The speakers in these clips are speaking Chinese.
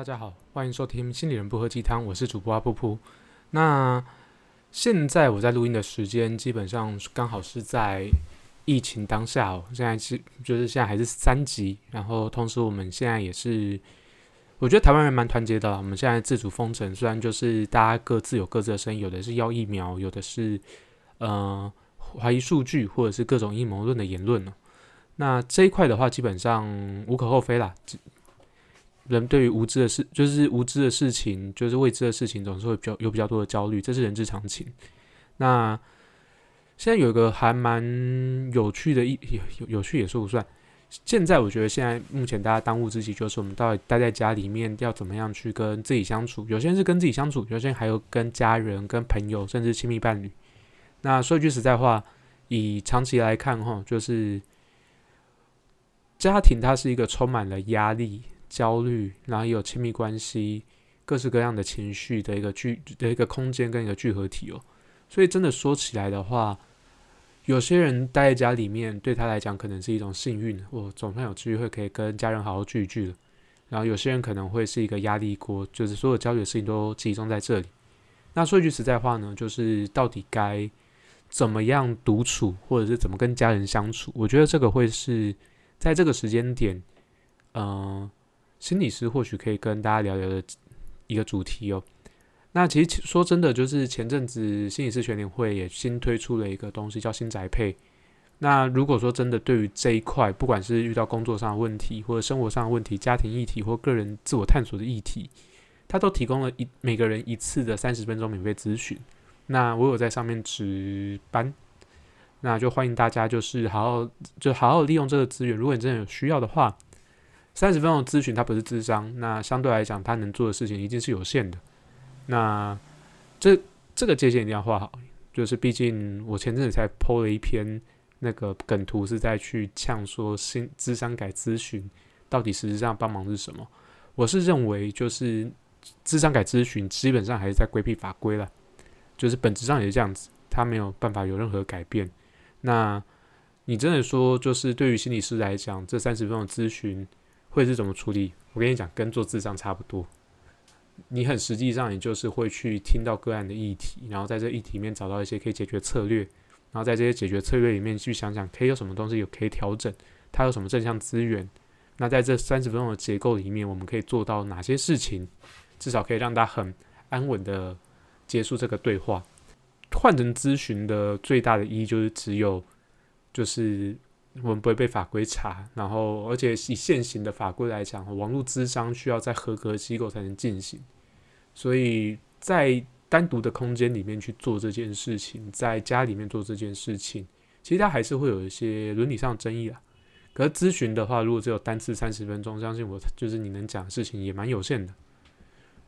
大家好，欢迎收听心理人不喝鸡汤，我是主播阿噗噗。那现在我在录音的时间，基本上刚好是在疫情当下哦。现在是就是现在还是三级，然后同时我们现在也是，我觉得台湾人蛮团结的。我们现在自主封城，虽然就是大家各自有各自的声音，有的是要疫苗，有的是呃怀疑数据，或者是各种阴谋论的言论。那这一块的话，基本上无可厚非啦。人对于无知的事，就是无知的事情，就是未知的事情，总是会比较有比较多的焦虑，这是人之常情。那现在有一个还蛮有趣的，一有有趣也说不算。现在我觉得现在目前大家当务之急就是我们到底待在家里面要怎么样去跟自己相处。有些人是跟自己相处，有些人还有跟家人、跟朋友，甚至亲密伴侣。那说句实在话，以长期来看，哈，就是家庭它是一个充满了压力。焦虑，然后也有亲密关系，各式各样的情绪的一个聚的一个空间跟一个聚合体哦。所以真的说起来的话，有些人待在家里面，对他来讲可能是一种幸运，我总算有机会可以跟家人好好聚一聚了。然后有些人可能会是一个压力锅，就是所有焦虑的事情都集中在这里。那说句实在话呢，就是到底该怎么样独处，或者是怎么跟家人相处？我觉得这个会是在这个时间点，嗯。心理师或许可以跟大家聊聊的一个主题哦。那其实说真的，就是前阵子心理师全年会也新推出了一个东西，叫新宅配。那如果说真的对于这一块，不管是遇到工作上的问题，或者生活上的问题、家庭议题或个人自我探索的议题，它都提供了一每个人一次的三十分钟免费咨询。那我有在上面值班，那就欢迎大家就是好好就好好利用这个资源。如果你真的有需要的话。三十分钟咨询，它不是智商，那相对来讲，他能做的事情一定是有限的。那这这个界限一定要画好，就是毕竟我前阵子才 PO 了一篇那个梗图，是在去呛说新智商改咨询到底实质上帮忙是什么。我是认为，就是智商改咨询基本上还是在规避法规了，就是本质上也是这样子，他没有办法有任何改变。那你真的说，就是对于心理师来讲，这三十分钟咨询。会是怎么处理？我跟你讲，跟做智商差不多。你很实际上，你就是会去听到个案的议题，然后在这议题里面找到一些可以解决策略，然后在这些解决策略里面去想想，可以有什么东西有可以调整，它有什么正向资源。那在这三十分钟的结构里面，我们可以做到哪些事情？至少可以让他很安稳的结束这个对话。换成咨询的最大的意义就是只有，就是。我们不会被法规查，然后而且以现行的法规来讲，网络咨商需要在合格机构才能进行，所以在单独的空间里面去做这件事情，在家里面做这件事情，其实它还是会有一些伦理上的争议啊。可是咨询的话，如果只有单次三十分钟，相信我，就是你能讲的事情也蛮有限的，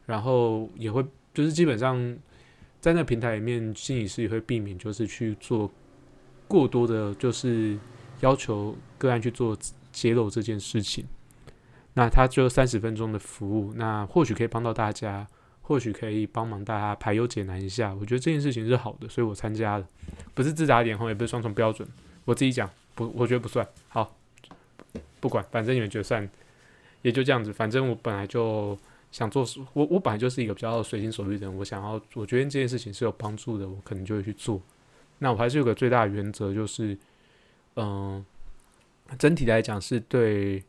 然后也会就是基本上在那平台里面，心理师也会避免就是去做过多的，就是。要求个案去做揭露这件事情，那他就三十分钟的服务，那或许可以帮到大家，或许可以帮忙大家排忧解难一下。我觉得这件事情是好的，所以我参加了，不是自打脸红，也不是双重标准。我自己讲不，我觉得不算好，不管，反正你们觉得算，也就这样子。反正我本来就想做，我我本来就是一个比较随心所欲的人。我想要，我觉得这件事情是有帮助的，我可能就会去做。那我还是有个最大的原则，就是。嗯，整体来讲是对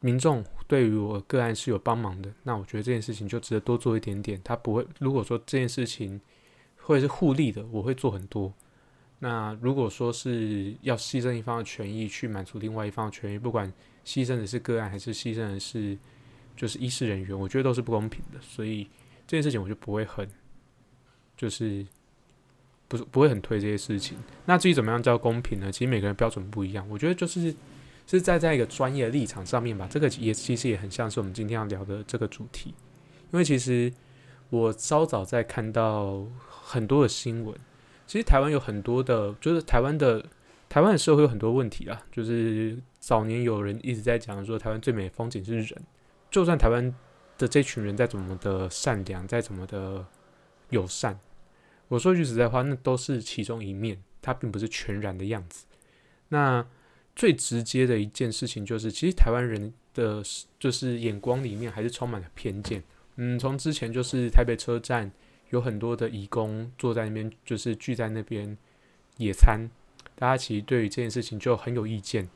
民众对于我个案是有帮忙的。那我觉得这件事情就值得多做一点点。他不会，如果说这件事情会是互利的，我会做很多。那如果说是要牺牲一方的权益去满足另外一方的权益，不管牺牲的是个案还是牺牲的是就是医师人员，我觉得都是不公平的。所以这件事情我就不会很就是。不是不会很推这些事情。那至于怎么样叫公平呢？其实每个人标准不一样。我觉得就是是在在一个专业立场上面吧。这个也其实也很像是我们今天要聊的这个主题。因为其实我稍早在看到很多的新闻，其实台湾有很多的，就是台湾的台湾的社会有很多问题啊。就是早年有人一直在讲说，台湾最美的风景是人。就算台湾的这群人再怎么的善良，再怎么的友善。我说句实在话，那都是其中一面，它并不是全然的样子。那最直接的一件事情就是，其实台湾人的就是眼光里面还是充满了偏见。嗯，从之前就是台北车站有很多的义工坐在那边，就是聚在那边野餐，大家其实对于这件事情就很有意见。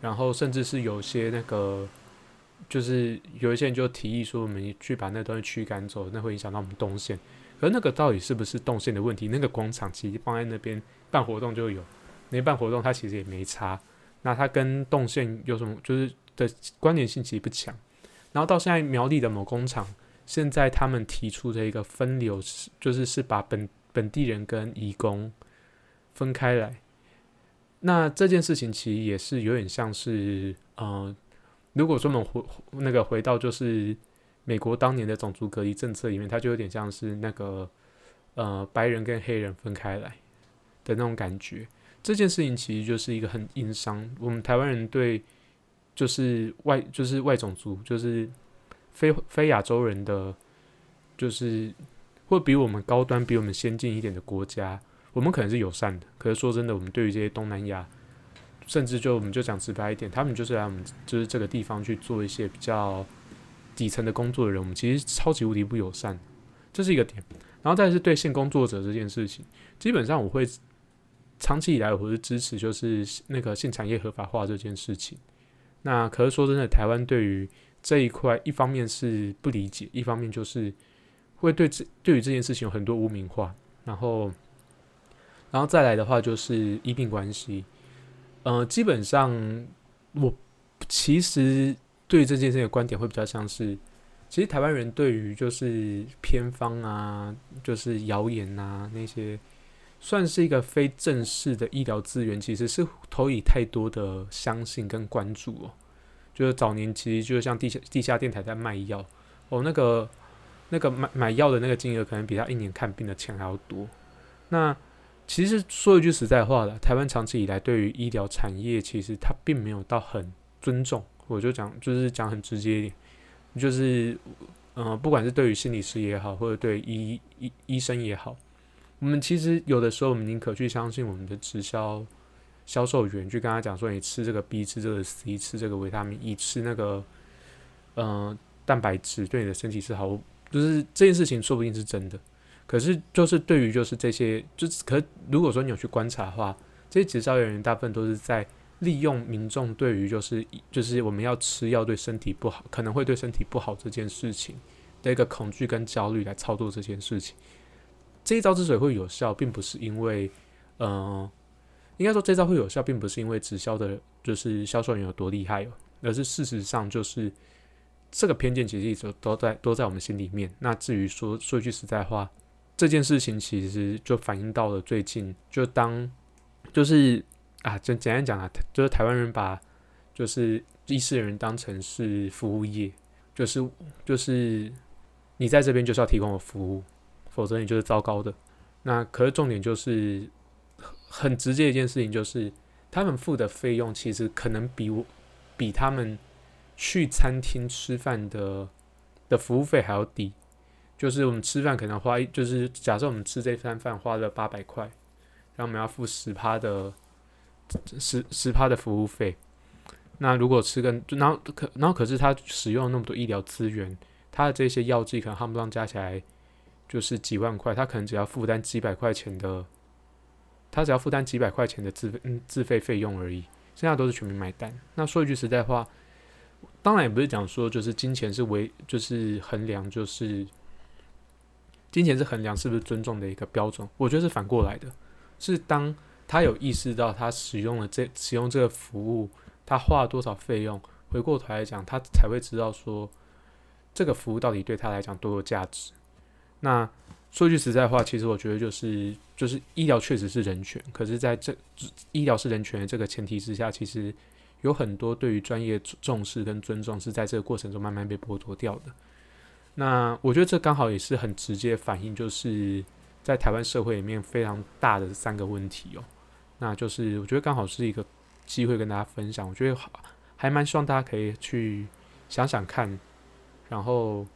然后甚至是有些那个，就是有一些人就提议说，我们去把那东西驱赶走，那会影响到我们动线。而那个到底是不是动线的问题？那个广场其实放在那边办活动就有，那办活动它其实也没差。那它跟动线有什么就是的关联性其实不强。然后到现在苗栗的某工厂，现在他们提出的一个分流是，就是是把本本地人跟移工分开来。那这件事情其实也是有点像是，呃，如果说我们回那个回到就是美国当年的种族隔离政策里面，它就有点像是那个呃白人跟黑人分开来的那种感觉。这件事情其实就是一个很硬伤。我们台湾人对就是外就是外种族就是非非亚洲人的，就是会比我们高端、比我们先进一点的国家。我们可能是友善的，可是说真的，我们对于这些东南亚，甚至就我们就讲直白一点，他们就是来我们就是这个地方去做一些比较底层的工作的人，我们其实超级无敌不友善，这是一个点。然后再是对性工作者这件事情，基本上我会长期以来我是支持就是那个性产业合法化这件事情。那可是说真的，台湾对于这一块，一方面是不理解，一方面就是会对这对于这件事情有很多污名化，然后。然后再来的话就是医病关系，呃，基本上我其实对这件事的观点会比较像是，其实台湾人对于就是偏方啊，就是谣言啊那些，算是一个非正式的医疗资源，其实是投以太多的相信跟关注哦。就是早年其实就像地下地下电台在卖药哦，那个那个买买药的那个金额可能比他一年看病的钱还要多，那。其实说一句实在话的，台湾长期以来对于医疗产业，其实它并没有到很尊重。我就讲，就是讲很直接一点，就是，呃，不管是对于心理师也好，或者对医医医生也好，我们其实有的时候，我们宁可去相信我们的直销销售员，去跟他讲说，你吃这个 B，吃这个 C，吃这个维他命 E，吃那个，呃，蛋白质对你的身体是好，就是这件事情说不定是真的。可是，就是对于就是这些，就是可如果说你有去观察的话，这些直销人员大部分都是在利用民众对于就是就是我们要吃药对身体不好，可能会对身体不好这件事情的一个恐惧跟焦虑来操作这件事情。这一招之所以会有效，并不是因为，呃，应该说这招会有效，并不是因为直销的就是销售员有多厉害哦，而是事实上就是这个偏见其实一直都在都在我们心里面。那至于说说句实在话。这件事情其实就反映到了最近，就当就是啊，就简单讲啊，就是台湾人把就是医师人当成是服务业，就是就是你在这边就是要提供我服务，否则你就是糟糕的。那可是重点就是很直接一件事情，就是他们付的费用其实可能比我比他们去餐厅吃饭的的服务费还要低。就是我们吃饭可能花，就是假设我们吃这餐饭花了八百块，然后我们要付十趴的十十趴的服务费。那如果吃个，然后可然后可是他使用了那么多医疗资源，他的这些药剂可能夯不啷加起来就是几万块，他可能只要负担几百块钱的，他只要负担几百块钱的自费嗯自费费用而已，剩下都是全民买单。那说一句实在话，当然也不是讲说就是金钱是唯就是衡量就是。金钱是衡量是不是尊重的一个标准，我觉得是反过来的，是当他有意识到他使用了这使用这个服务，他花了多少费用，回过头来讲，他才会知道说这个服务到底对他来讲多有价值。那说句实在话，其实我觉得就是就是医疗确实是人权，可是在这医疗是人权的这个前提之下，其实有很多对于专业重视跟尊重是在这个过程中慢慢被剥夺掉的。那我觉得这刚好也是很直接反映，就是在台湾社会里面非常大的三个问题哦。那就是我觉得刚好是一个机会跟大家分享，我觉得还蛮希望大家可以去想想看。然后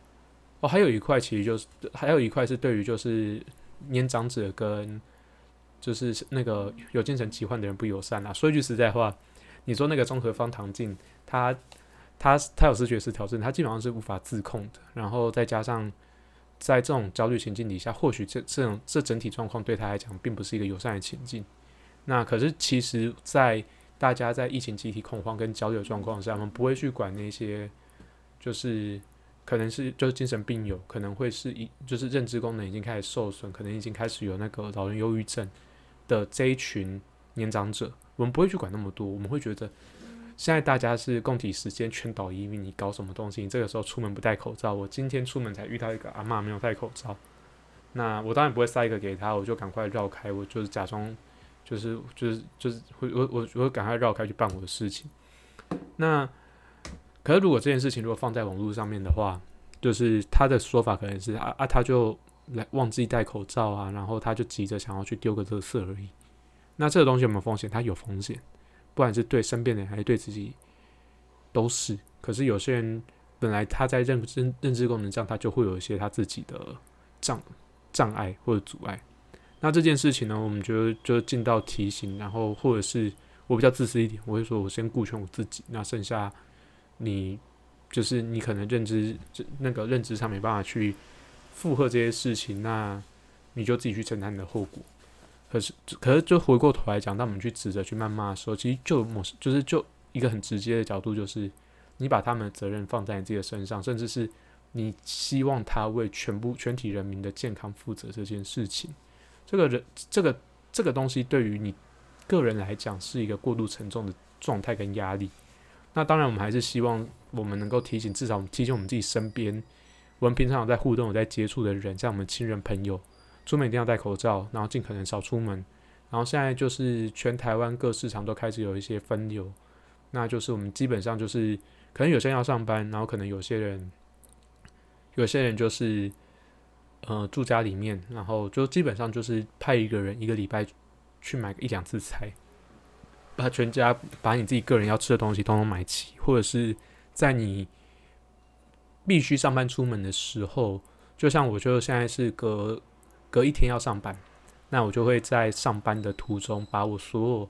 哦，还有一块其实就是还有一块是对于就是年长者跟就是那个有精神疾患的人不友善啊。说一句实在话，你说那个综合方唐镜，他他他有视觉失调症，他基本上是无法自控的。然后再加上在这种焦虑情境底下，或许这这种这整体状况对他来讲并不是一个友善的情境。那可是其实，在大家在疫情集体恐慌跟焦虑的状况下，我们不会去管那些，就是可能是就是精神病友，可能会是一就是认知功能已经开始受损，可能已经开始有那个老人忧郁症的这一群年长者，我们不会去管那么多，我们会觉得现在大家是共体时间全岛移民，你搞什么东西？你这个时候出门不戴口罩，我今天出门才遇到一个阿妈没有戴口罩，那我当然不会塞一个给他，我就赶快绕开，我就是假装。就是就是就是会我我我赶快绕开去办我的事情。那可是如果这件事情如果放在网络上面的话，就是他的说法可能是啊啊他就来忘记戴口罩啊，然后他就急着想要去丢个垃圾而已。那这个东西有没有风险？它有风险，不管是对身边的人还是对自己都是。可是有些人本来他在认认认知功能上，他就会有一些他自己的障障碍或者阻碍。那这件事情呢，我们就就尽到提醒，然后或者是我比较自私一点，我会说我先顾全我自己，那剩下你就是你可能认知那个认知上没办法去负荷这些事情，那你就自己去承担你的后果。可是可是就回过头来讲，当我们去指责、去谩骂的时候，其实就某就是就一个很直接的角度，就是你把他们的责任放在你自己的身上，甚至是你希望他为全部全体人民的健康负责这件事情。这个人，这个这个东西对于你个人来讲是一个过度沉重的状态跟压力。那当然，我们还是希望我们能够提醒，至少提醒我们自己身边，我们平常有在互动、有在接触的人，像我们亲人朋友，出门一定要戴口罩，然后尽可能少出门。然后现在就是全台湾各市场都开始有一些分流，那就是我们基本上就是可能有些人要上班，然后可能有些人，有些人就是。呃，住家里面，然后就基本上就是派一个人一个礼拜去买一两次菜，把全家把你自己个人要吃的东西通通买齐，或者是在你必须上班出门的时候，就像我就现在是隔隔一天要上班，那我就会在上班的途中把我所有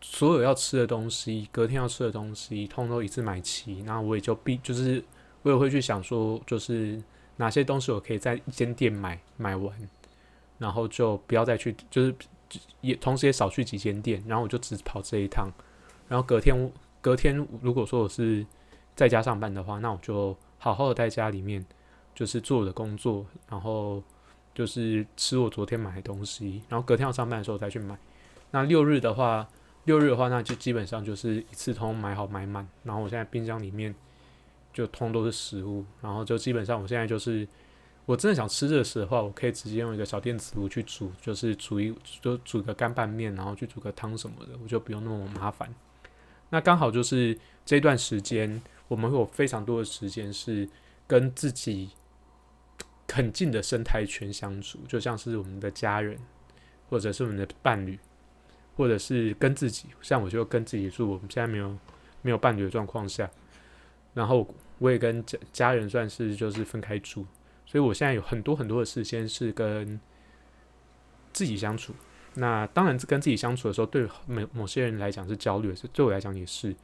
所有要吃的东西，隔天要吃的东西，通通一次买齐，那我也就必就是我也会去想说，就是。哪些东西我可以在一间店买买完，然后就不要再去，就是也同时也少去几间店，然后我就只跑这一趟。然后隔天隔天如果说我是在家上班的话，那我就好好的在家里面就是做我的工作，然后就是吃我昨天买的东西，然后隔天要上班的时候再去买。那六日的话，六日的话那就基本上就是一次通买好买满，然后我现在冰箱里面。就通都是食物，然后就基本上我现在就是，我真的想吃热食的话，我可以直接用一个小电磁炉去煮，就是煮一就煮个干拌面，然后去煮个汤什么的，我就不用那么麻烦。那刚好就是这段时间，我们会有非常多的时间是跟自己很近的生态圈相处，就像是我们的家人，或者是我们的伴侣，或者是跟自己，像我就跟自己住，我们现在没有没有伴侣的状况下，然后。我也跟家家人算是就是分开住，所以我现在有很多很多的时间是跟自己相处。那当然，跟自己相处的时候，对某某些人来讲是焦虑，是对我来讲也是。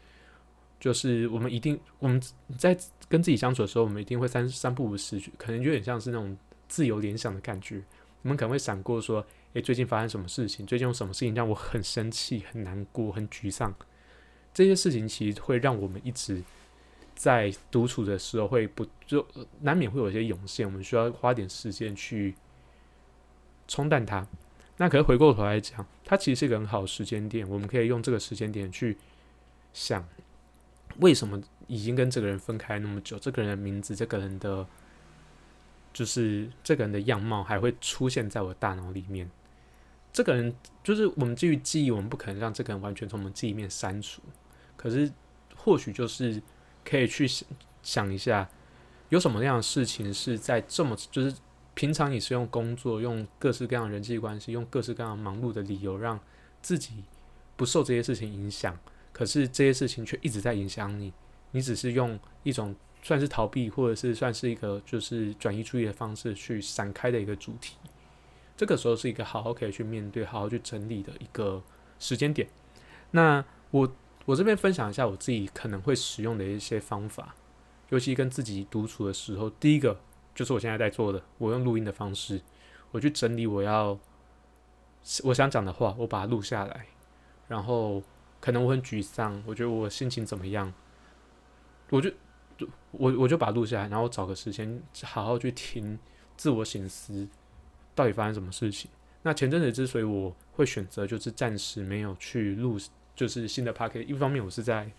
就是我们一定我们在跟自己相处的时候，我们一定会三三不五时，可能有点像是那种自由联想的感觉。我们可能会闪过说：“诶，最近发生什么事情？最近有什么事情让我很生气、很难过、很沮丧？”这些事情其实会让我们一直。在独处的时候，会不就难免会有一些涌现，我们需要花点时间去冲淡它。那可是回过头来讲，它其实是一个很好的时间点，我们可以用这个时间点去想，为什么已经跟这个人分开那么久，这个人的名字，这个人的，就是这个人的样貌还会出现在我大脑里面。这个人就是我们基于记忆，我们不可能让这个人完全从我们记忆面删除。可是或许就是。可以去想想一下，有什么样的事情是在这么就是平常你是用工作、用各式各样的人际关系、用各式各样忙碌的理由，让自己不受这些事情影响，可是这些事情却一直在影响你。你只是用一种算是逃避，或者是算是一个就是转移注意的方式去闪开的一个主题。这个时候是一个好好可以去面对、好好去整理的一个时间点。那我。我这边分享一下我自己可能会使用的一些方法，尤其跟自己独处的时候，第一个就是我现在在做的，我用录音的方式，我去整理我要我想讲的话，我把它录下来，然后可能我很沮丧，我觉得我心情怎么样，我就我我就把它录下来，然后找个时间好好去听，自我醒思，到底发生什么事情。那前阵子之所以我会选择就是暂时没有去录。就是新的 p a c k e t 一方面我是在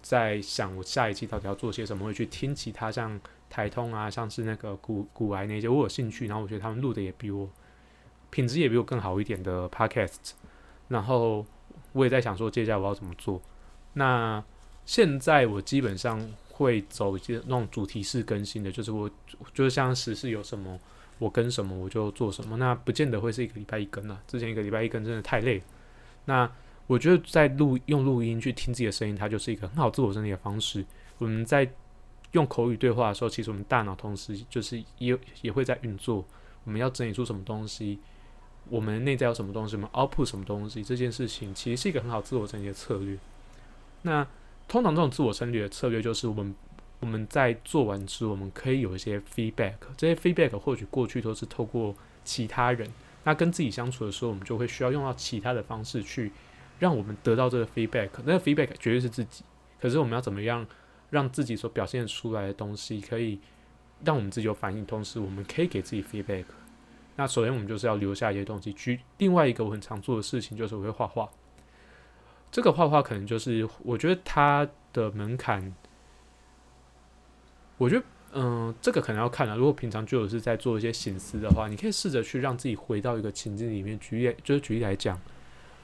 在想我下一期到底要做些什么，会去听其他像台通啊，像是那个古古癌那些，我有兴趣，然后我觉得他们录的也比我品质也比我更好一点的 podcast，然后我也在想说接下来我要怎么做。那现在我基本上会走一些那种主题式更新的，就是我就是像时事有什么我跟什么我就做什么，那不见得会是一个礼拜一更啊，之前一个礼拜一更真的太累，那。我觉得在录用录音去听自己的声音，它就是一个很好自我整理的方式。我们在用口语对话的时候，其实我们大脑同时就是也也会在运作。我们要整理出什么东西，我们内在有什么东西，我们 output 什么东西，这件事情其实是一个很好自我整理的策略。那通常这种自我整理的策略，就是我们我们在做完之后，我们可以有一些 feedback。这些 feedback 或许过去都是透过其他人，那跟自己相处的时候，我们就会需要用到其他的方式去。让我们得到这个 feedback，那个 feedback 绝对是自己。可是我们要怎么样让自己所表现出来的东西可以让我们自己有反应，同时我们可以给自己 feedback？那首先我们就是要留下一些东西。举另外一个我很常做的事情就是我会画画。这个画画可能就是我觉得它的门槛，我觉得嗯，这个可能要看了。如果平常就有是在做一些醒思的话，你可以试着去让自己回到一个情境里面。举例就是举例来讲。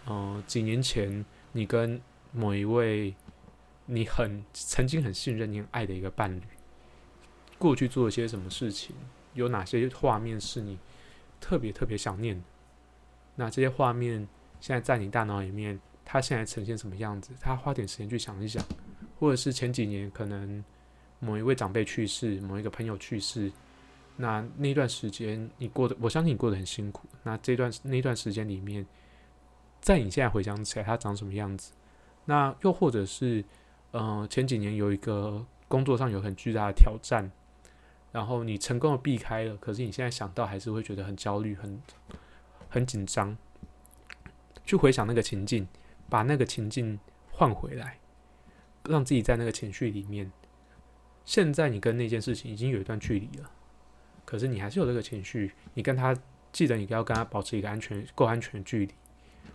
嗯，几年前你跟某一位你很曾经很信任、你很爱的一个伴侣，过去做了些什么事情？有哪些画面是你特别特别想念？那这些画面现在在你大脑里面，它现在呈现什么样子？他花点时间去想一想，或者是前几年可能某一位长辈去世，某一个朋友去世，那那段时间你过得，我相信你过得很辛苦。那这段那段时间里面。在你现在回想起来，他长什么样子？那又或者是，呃，前几年有一个工作上有很巨大的挑战，然后你成功的避开了，可是你现在想到还是会觉得很焦虑、很很紧张。去回想那个情境，把那个情境换回来，让自己在那个情绪里面。现在你跟那件事情已经有一段距离了，可是你还是有这个情绪，你跟他记得你要跟他保持一个安全、够安全的距离。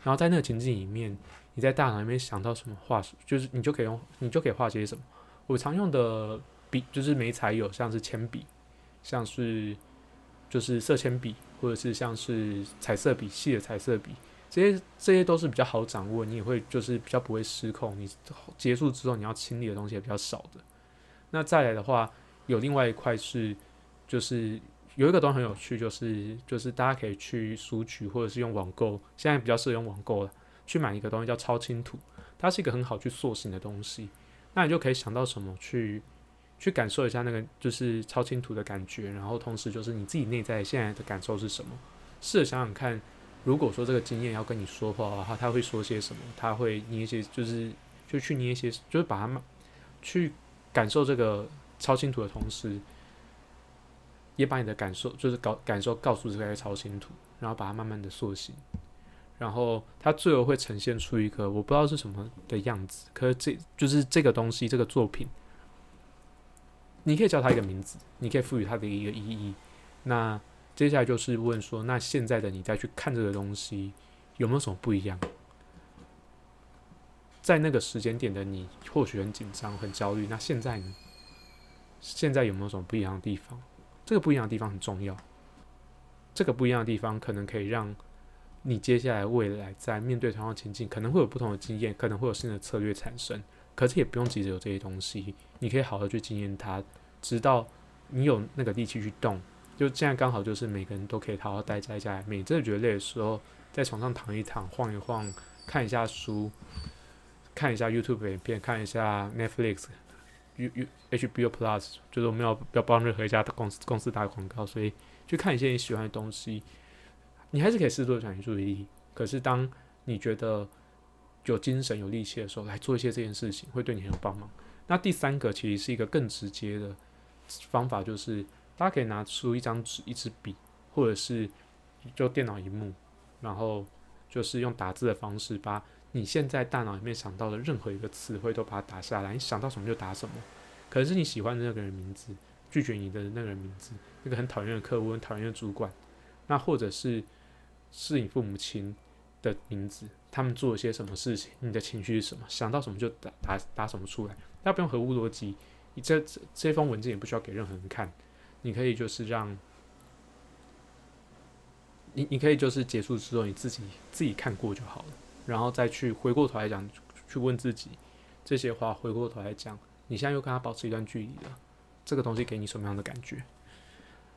然后在那个情境里面，你在大脑里面想到什么话，就是你就可以用，你就可以画些什么。我常用的笔就是眉彩有，像是铅笔，像是就是色铅笔，或者是像是彩色笔，细的彩色笔，这些这些都是比较好掌握，你也会就是比较不会失控。你结束之后你要清理的东西也比较少的。那再来的话，有另外一块是就是。有一个东西很有趣，就是就是大家可以去书局或者是用网购，现在比较适合用网购了，去买一个东西叫超轻图，它是一个很好去塑形的东西。那你就可以想到什么去去感受一下那个就是超轻图的感觉，然后同时就是你自己内在现在的感受是什么？试着想想看，如果说这个经验要跟你说话的话，他会说些什么？他会捏一些，就是就去捏一些，就是把它去感受这个超轻图的同时。也把你的感受，就是感感受告诉这个超星图，然后把它慢慢的塑形，然后它最后会呈现出一个我不知道是什么的样子。可是这就是这个东西，这个作品，你可以叫它一个名字，你可以赋予它的一个意义。那接下来就是问说，那现在的你再去看这个东西，有没有什么不一样？在那个时间点的你，或许很紧张、很焦虑。那现在呢？现在有没有什么不一样的地方？这个不一样的地方很重要。这个不一样的地方可能可以让你接下来未来在面对同样的情境，可能会有不同的经验，可能会有新的策略产生。可是也不用急着有这些东西，你可以好好去经验它，直到你有那个力气去动。就现在刚好就是每个人都可以好好待在家里面，真的觉得累的时候，在床上躺一躺，晃一晃，看一下书，看一下 YouTube 影片，看一下 Netflix。U U H B O Plus 就是我们要不要帮任何一家公司公司打广告，所以去看一些你喜欢的东西，你还是可以适度转移注意力。可是当你觉得有精神、有力气的时候来做一些这件事情，会对你很有帮忙。那第三个其实是一个更直接的方法，就是大家可以拿出一张纸、一支笔，或者是就电脑荧幕，然后就是用打字的方式，把你现在大脑里面想到的任何一个词汇都把它打下来。你想到什么就打什么，可能是你喜欢的那个人名字，拒绝你的那个人名字，那个很讨厌的客户、很讨厌的主管，那或者是是你父母亲的名字。他们做了些什么事情？你的情绪是什么？想到什么就打打打什么出来，那不用合乎逻辑。你这这这封文件也不需要给任何人看，你可以就是让，你你可以就是结束之后你自己自己看过就好了，然后再去回过头来讲，去问自己这些话。回过头来讲，你现在又跟他保持一段距离了，这个东西给你什么样的感觉？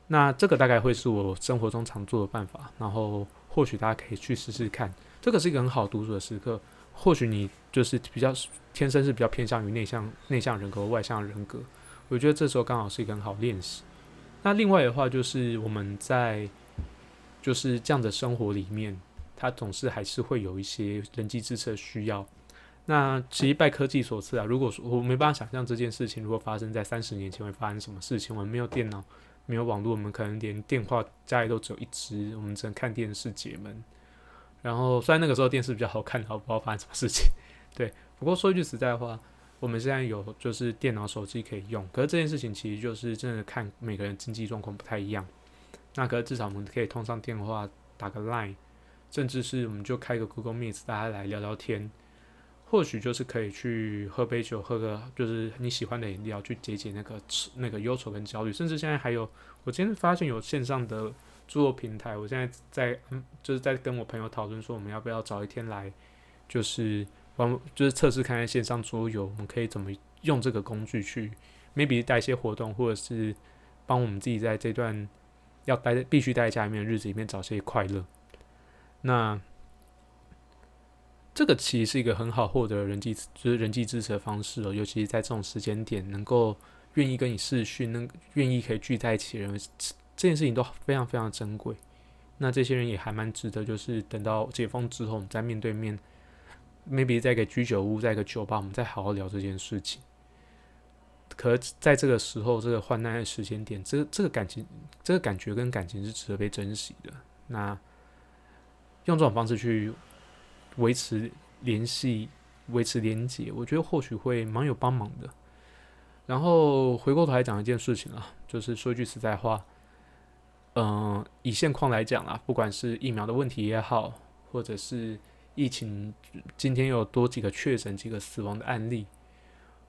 那这个大概会是我生活中常做的办法，然后或许大家可以去试试看。这个是一个很好读书的时刻，或许你就是比较天生是比较偏向于内向内向人格和、外向人格，我觉得这时候刚好是一个很好练习。那另外的话，就是我们在就是这样的生活里面，它总是还是会有一些人际支持的需要。那其实拜科技所赐啊，如果说我没办法想象这件事情如果发生在三十年前会发生什么事情，我们没有电脑、没有网络，我们可能连电话家里都只有一支，我们只能看电视解闷。然后虽然那个时候电视比较好看，好不知道发生什么事情。对，不过说一句实在话，我们现在有就是电脑、手机可以用。可是这件事情其实就是真的看每个人经济状况不太一样。那可是至少我们可以通上电话，打个 Line，甚至是我们就开个 Google Meet，大家来聊聊天。或许就是可以去喝杯酒，喝个就是你喜欢的饮料，去解解那个那个忧愁跟焦虑。甚至现在还有，我今天发现有线上的。桌游平台，我现在在，就是在跟我朋友讨论说，我们要不要找一天来，就是玩，就是测试看看线上桌游，我们可以怎么用这个工具去，maybe 带一些活动，或者是帮我们自己在这段要待在必须待在家里面的日子里面找些快乐。那这个其实是一个很好获得人际，就是人际支持的方式哦，尤其是在这种时间点，能够愿意跟你视讯，能愿意可以聚在一起的人。这件事情都非常非常珍贵，那这些人也还蛮值得，就是等到解封之后，我们再面对面，maybe 在一个居酒屋，在一个酒吧，我们再好好聊这件事情。可在这个时候，这个患难的时间点，这这个感情，这个感觉跟感情是值得被珍惜的。那用这种方式去维持联系、维持连接，我觉得或许会蛮有帮忙的。然后回过头来讲一件事情啊，就是说句实在话。嗯，以现况来讲啊，不管是疫苗的问题也好，或者是疫情今天有多几个确诊、几个死亡的案例，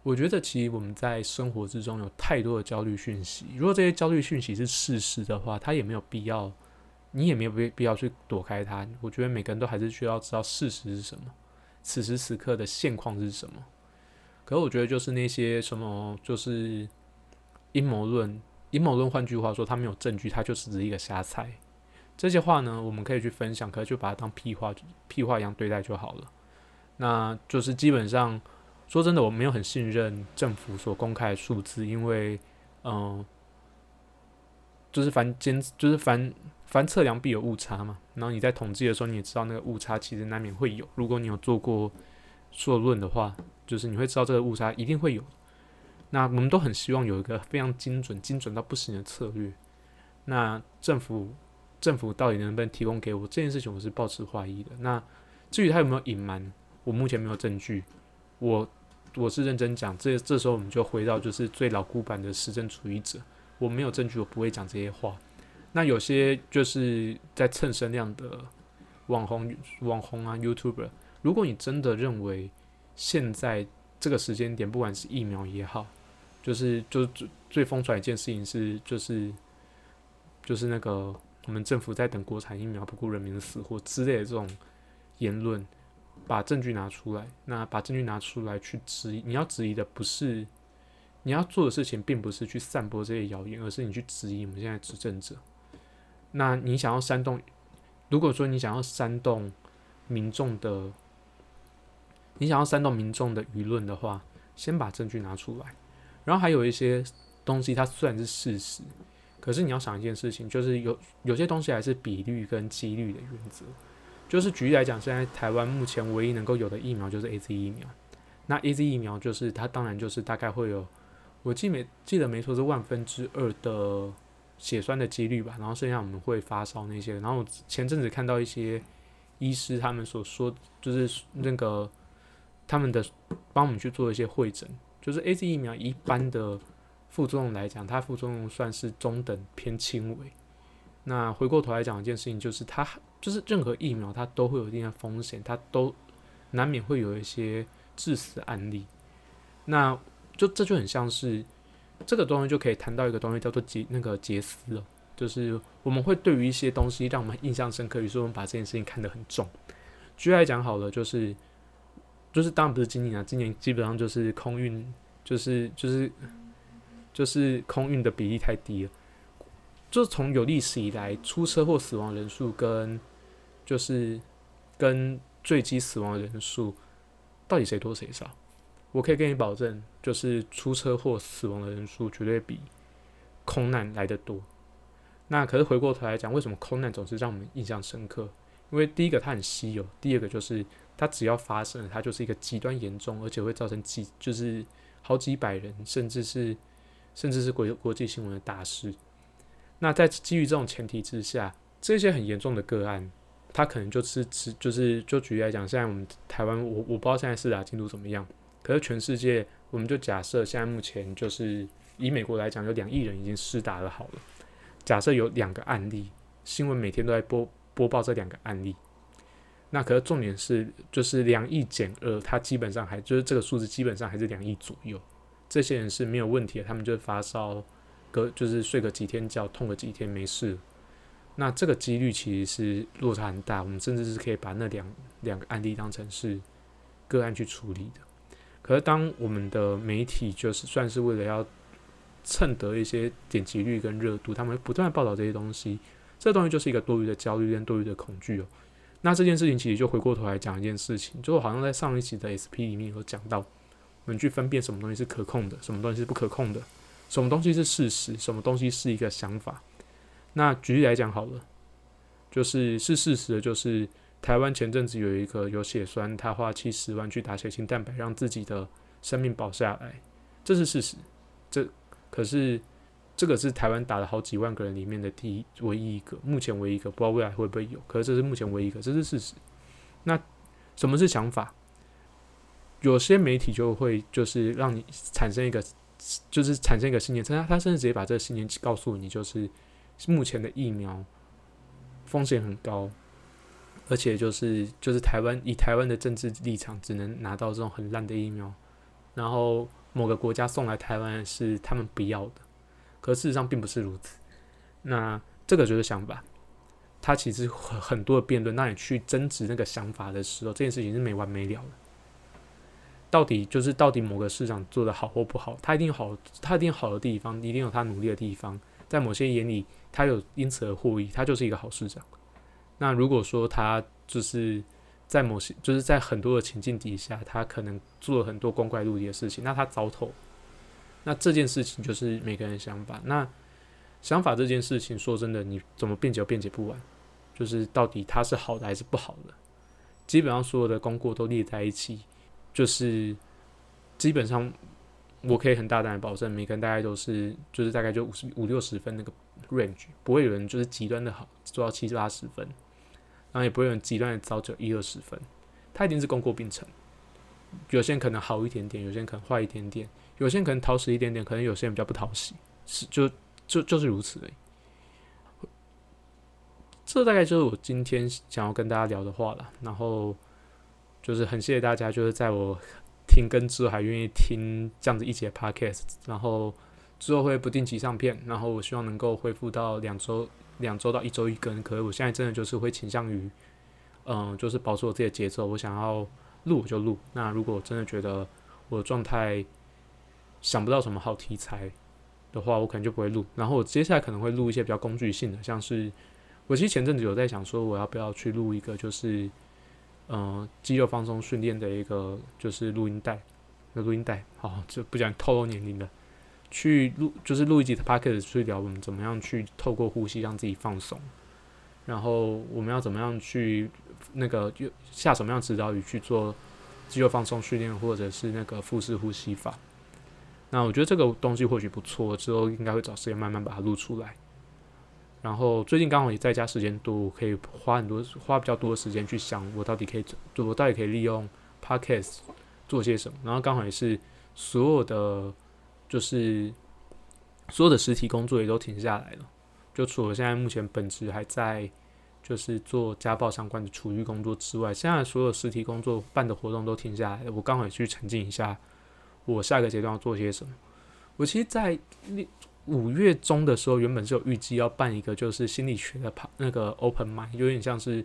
我觉得其实我们在生活之中有太多的焦虑讯息。如果这些焦虑讯息是事实的话，它也没有必要，你也没有必必要去躲开它。我觉得每个人都还是需要知道事实是什么，此时此刻的现况是什么。可我觉得就是那些什么，就是阴谋论。阴谋论，换句话说，他没有证据，他就只是一个瞎猜。这些话呢，我们可以去分享，可就把它当屁话、屁话一样对待就好了。那就是基本上，说真的，我没有很信任政府所公开的数字，因为，嗯，就是凡监，就是凡凡测量必有误差嘛。然后你在统计的时候，你也知道那个误差其实难免会有。如果你有做过硕论的话，就是你会知道这个误差一定会有。那我们都很希望有一个非常精准、精准到不行的策略。那政府政府到底能不能提供给我这件事情，我是抱持怀疑的。那至于他有没有隐瞒，我目前没有证据。我我是认真讲，这这时候我们就回到就是最老古板的实证主义者。我没有证据，我不会讲这些话。那有些就是在蹭声量的网红网红啊，YouTuber，如果你真的认为现在这个时间点，不管是疫苗也好，就是就最最疯传一件事情是，就是就是那个我们政府在等国产疫苗，不顾人民的死活之类的这种言论，把证据拿出来，那把证据拿出来去质疑，你要质疑的不是你要做的事情，并不是去散播这些谣言，而是你去质疑我们现在执政者。那你想要煽动，如果说你想要煽动民众的，你想要煽动民众的舆论的话，先把证据拿出来。然后还有一些东西，它虽然是事实，可是你要想一件事情，就是有有些东西还是比率跟几率的原则。就是举例来讲，现在台湾目前唯一能够有的疫苗就是 A Z 疫苗。那 A Z 疫苗就是它当然就是大概会有，我记没记得没错是万分之二的血栓的几率吧，然后剩下我们会发烧那些。然后前阵子看到一些医师他们所说，就是那个他们的帮我们去做一些会诊，就是 A Z 疫苗一般的副作用来讲，它副作用算是中等偏轻微。那回过头来讲一件事情，就是它就是任何疫苗它都会有一定的风险，它都难免会有一些。致死案例，那就这就很像是这个东西就可以谈到一个东西叫做结那个结思了，就是我们会对于一些东西让我们印象深刻，于是我们把这件事情看得很重。举例来讲好了，就是就是当然不是今年啊，今年基本上就是空运，就是就是就是空运的比例太低了，就是从有历史以来出车祸死亡人数跟就是跟坠机死亡人数。到底谁多谁少？我可以跟你保证，就是出车祸死亡的人数绝对比空难来的多。那可是回过头来讲，为什么空难总是让我们印象深刻？因为第一个它很稀有，第二个就是它只要发生了，它就是一个极端严重，而且会造成几就是好几百人，甚至是甚至是国国际新闻的大事。那在基于这种前提之下，这些很严重的个案。它可能就是只就是就举例来讲，现在我们台湾，我我不知道现在试打进度怎么样。可是全世界，我们就假设现在目前就是以美国来讲，有两亿人已经施打了好了。假设有两个案例，新闻每天都在播播报这两个案例。那可是重点是，就是两亿减二，它基本上还就是这个数字基本上还是两亿左右。这些人是没有问题的，他们就是发烧，隔就是睡个几天觉，痛个几天没事。那这个几率其实是落差很大，我们甚至是可以把那两两个案例当成是个案去处理的。可是当我们的媒体就是算是为了要蹭得一些点击率跟热度，他们不断报道这些东西，这东西就是一个多余的焦虑跟多余的恐惧哦。那这件事情其实就回过头来讲一件事情，就好像在上一期的 SP 里面有讲到，我们去分辨什么东西是可控的，什么东西是不可控的，什么东西是事实，什么东西是一个想法。那举例来讲好了，就是是事实的，就是台湾前阵子有一个有血栓，他花七十万去打血清蛋白，让自己的生命保下来，这是事实。这可是这个是台湾打了好几万个人里面的第一唯一一个，目前唯一一个，不知道未来会不会有。可是这是目前唯一一个，这是事实。那什么是想法？有些媒体就会就是让你产生一个，就是产生一个信念，他他甚至直接把这个信念告诉你，就是。目前的疫苗风险很高，而且就是就是台湾以台湾的政治立场，只能拿到这种很烂的疫苗，然后某个国家送来台湾是他们不要的，可事实上并不是如此。那这个就是想法，他其实很很多的辩论，那你去争执那个想法的时候，这件事情是没完没了的。到底就是到底某个市长做的好或不好，他一定好，他一定好的地方，一定有他努力的地方，在某些眼里。他有因此而获益，他就是一个好市长。那如果说他就是在某些，就是在很多的情境底下，他可能做了很多光怪陆离的事情，那他糟透。那这件事情就是每个人的想法。那想法这件事情，说真的，你怎么辩解辩解不完。就是到底他是好的还是不好的，基本上所有的功过都列在一起，就是基本上我可以很大胆的保证，每个人大概都是，就是大概就五十五六十分那个。range 不会有人就是极端的好做到七八十分，然后也不会很极端的糟就一二十分，它一定是功过并成。有些人可能好一点点，有些人可能坏一点点，有些人可能讨喜一点点，可能有些人比较不讨喜，是就就就是如此而已。这大概就是我今天想要跟大家聊的话了。然后就是很谢谢大家，就是在我听更之后还愿意听这样子一节 podcast，然后。之后会不定期上片，然后我希望能够恢复到两周、两周到一周一更。可是我现在真的就是会倾向于，嗯，就是保持我自己的节奏。我想要录就录。那如果真的觉得我的状态想不到什么好题材的话，我可能就不会录。然后我接下来可能会录一些比较工具性的，像是我其实前阵子有在想说，我要不要去录一个就是嗯肌肉放松训练的一个就是录音带，那录音带，好，就不讲透露年龄了。去录就是录一集的 p o c k e t 去聊我们怎么样去透过呼吸让自己放松，然后我们要怎么样去那个下什么样指导语去做肌肉放松训练，或者是那个腹式呼吸法。那我觉得这个东西或许不错，之后应该会找时间慢慢把它录出来。然后最近刚好也在家时间多，我可以花很多花比较多的时间去想我到底可以做我到底可以利用 podcast 做些什么。然后刚好也是所有的就是所有的实体工作也都停下来了，就除了现在目前本职还在就是做家暴相关的处遇工作之外，现在所有实体工作办的活动都停下来了。我刚好也去沉浸一下。我下一个阶段要做些什么？我其实，在五月中的时候，原本是有预计要办一个就是心理学的跑那个 open mind，有点像是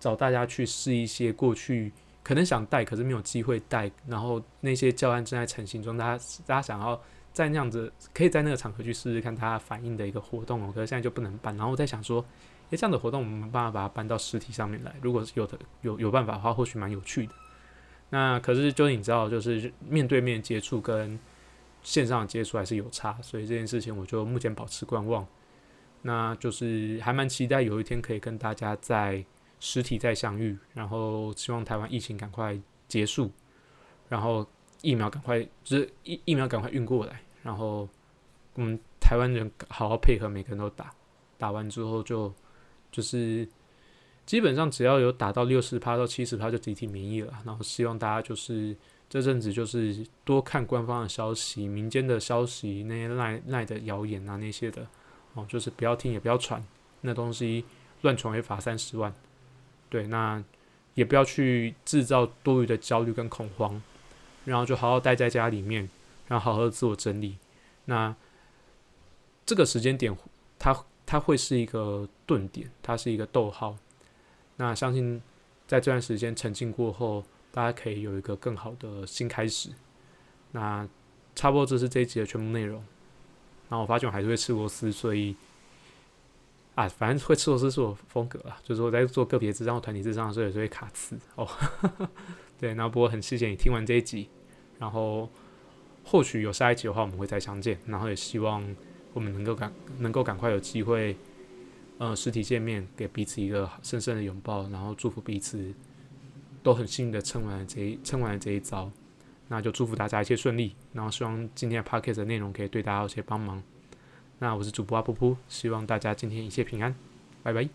找大家去试一些过去可能想带可是没有机会带，然后那些教案正在成型中，大家大家想要在那样子可以在那个场合去试试看他反应的一个活动哦。可是现在就不能办，然后我在想说，诶，这样的活动我们没办法把它搬到实体上面来。如果是有的有有办法的话，或许蛮有趣的。那可是，就你知道，就是面对面接触跟线上接触还是有差，所以这件事情我就目前保持观望。那就是还蛮期待有一天可以跟大家在实体再相遇，然后希望台湾疫情赶快结束，然后疫苗赶快就是疫疫苗赶快运过来，然后我们台湾人好好配合，每个人都打，打完之后就就是。基本上只要有打到六十趴到七十趴就集体免疫了，然后希望大家就是这阵子就是多看官方的消息、民间的消息、那些赖赖的谣言啊那些的哦，就是不要听也不要传，那东西乱传会罚三十万。对，那也不要去制造多余的焦虑跟恐慌，然后就好好待在家里面，然后好好的自我整理。那这个时间点，它它会是一个顿点，它是一个逗号。那相信在这段时间沉浸过后，大家可以有一个更好的新开始。那差不多这是这一集的全部内容。然后我发现我还是会吃螺丝，所以啊，反正会吃螺丝是我风格啊。就是我在做个别智商或团体智商的时候，也是会卡词哦。对，那不过很谢谢你听完这一集，然后或许有下一集的话，我们会再相见。然后也希望我们能够赶能够赶快有机会。呃，实体见面，给彼此一个深深的拥抱，然后祝福彼此都很幸运的撑完这一撑完这一遭，那就祝福大家一切顺利，然后希望今天的 podcast 的内容可以对大家有些帮忙。那我是主播阿噗噗，希望大家今天一切平安，拜拜。